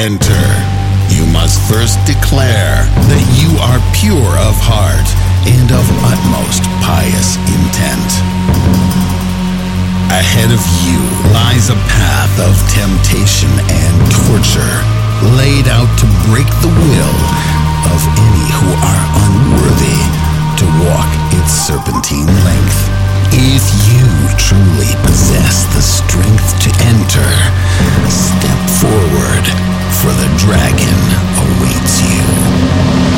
enter, you must first declare that you are pure of heart and of utmost pious intent. Ahead of you lies a path of temptation and torture, laid out to break the will of any who are unworthy to walk its serpentine length. If you truly possess the strength to enter, step forward, for the dragon awaits you.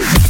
Bye.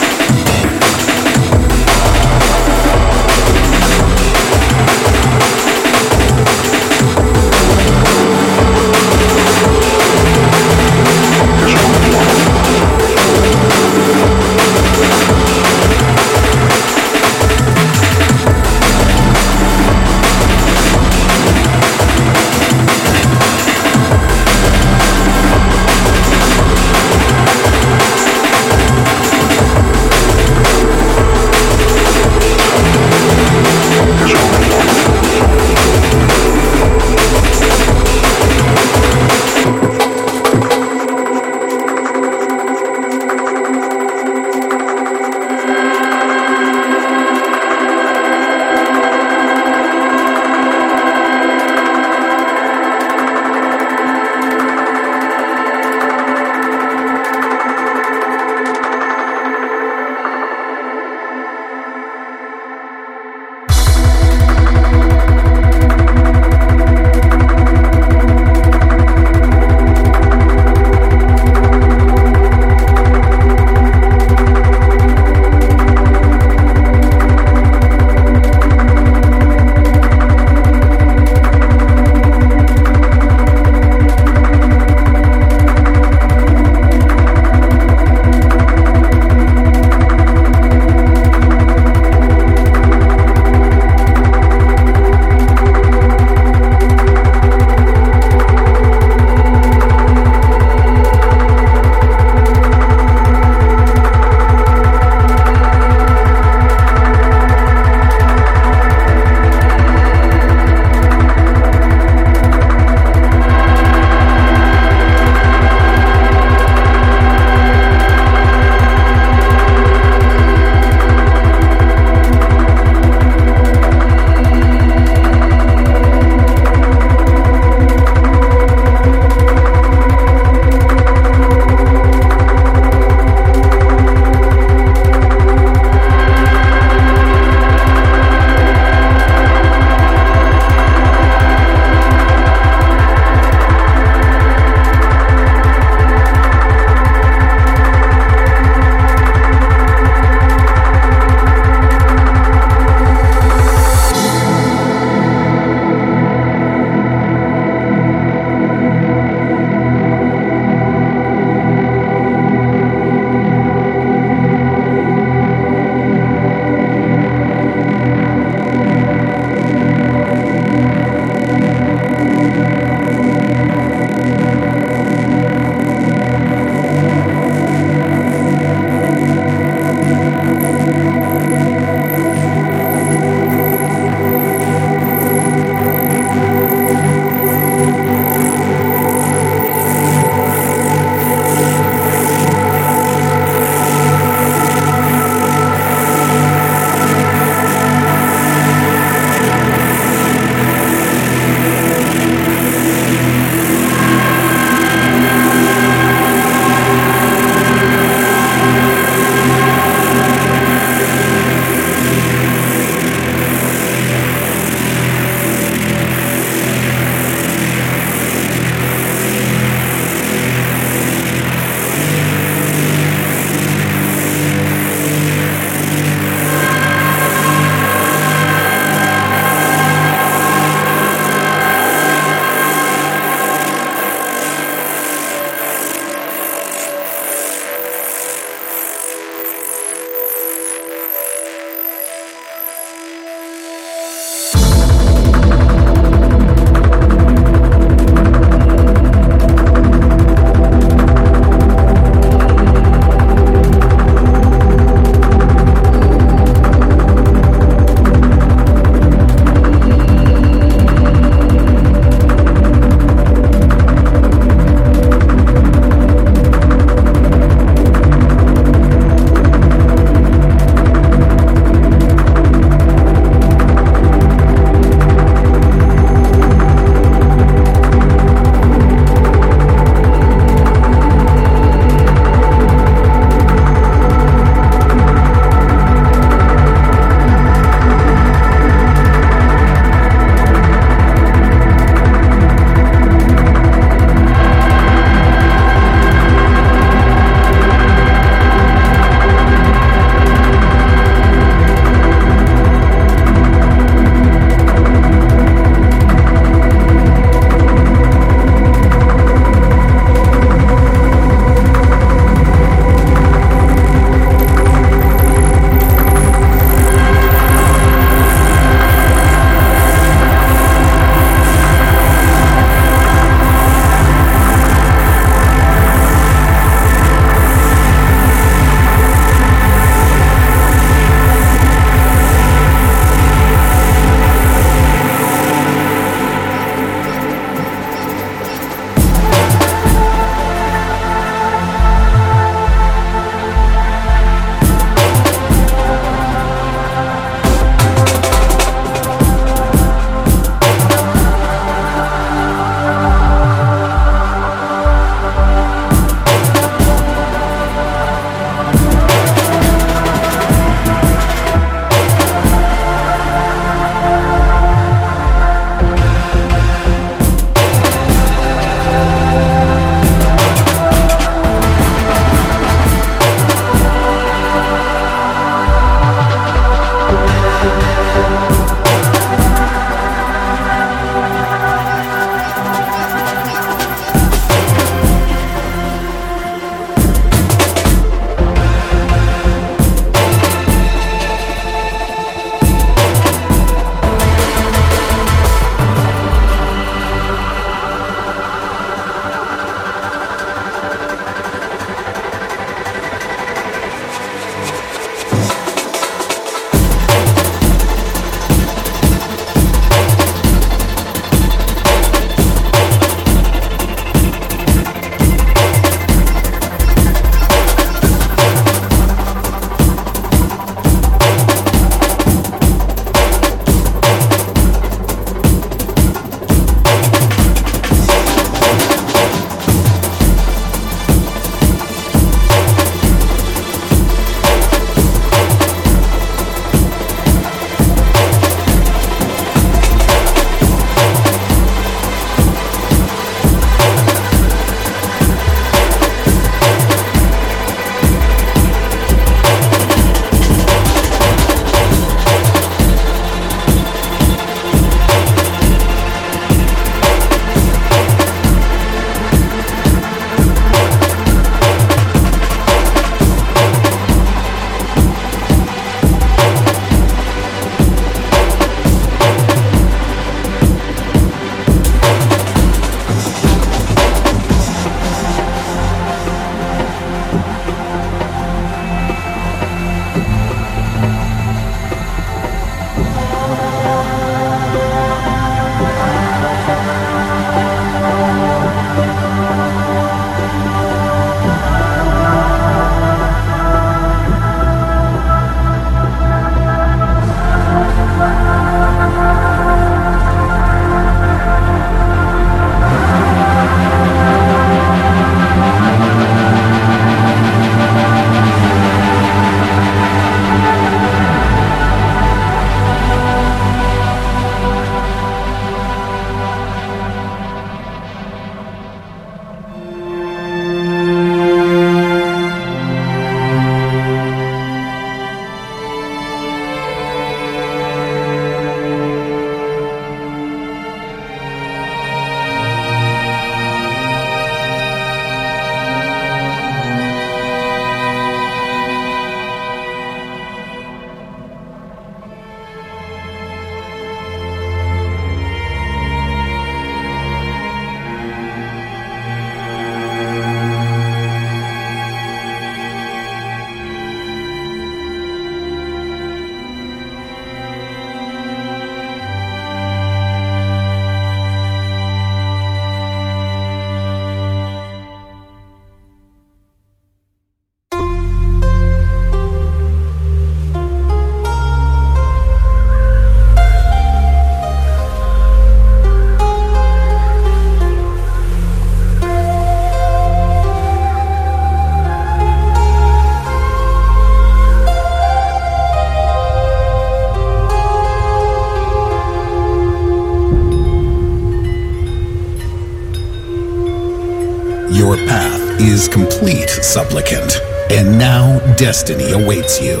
Complete, supplicant, and now destiny awaits you.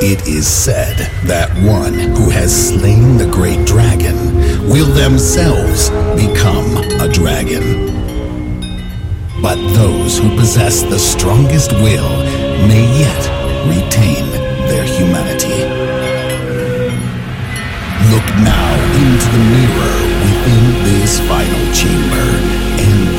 It is said that one who has slain the great dragon will themselves become a dragon. But those who possess the strongest will may yet retain their humanity. Look now into the mirror within this final chamber and